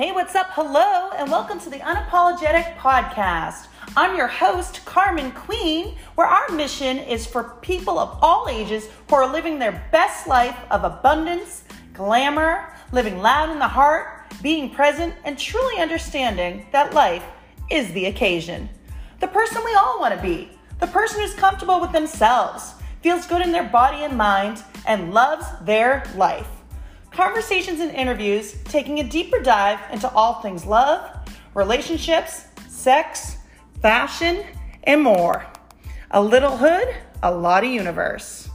Hey, what's up? Hello, and welcome to the Unapologetic Podcast. I'm your host, Carmen Queen, where our mission is for people of all ages who are living their best life of abundance, glamour, living loud in the heart, being present, and truly understanding that life is the occasion. The person we all want to be, the person who's comfortable with themselves, feels good in their body and mind, and loves their life conversations and interviews taking a deeper dive into all things love, relationships, sex, fashion, and more. A little hood, a lot of universe.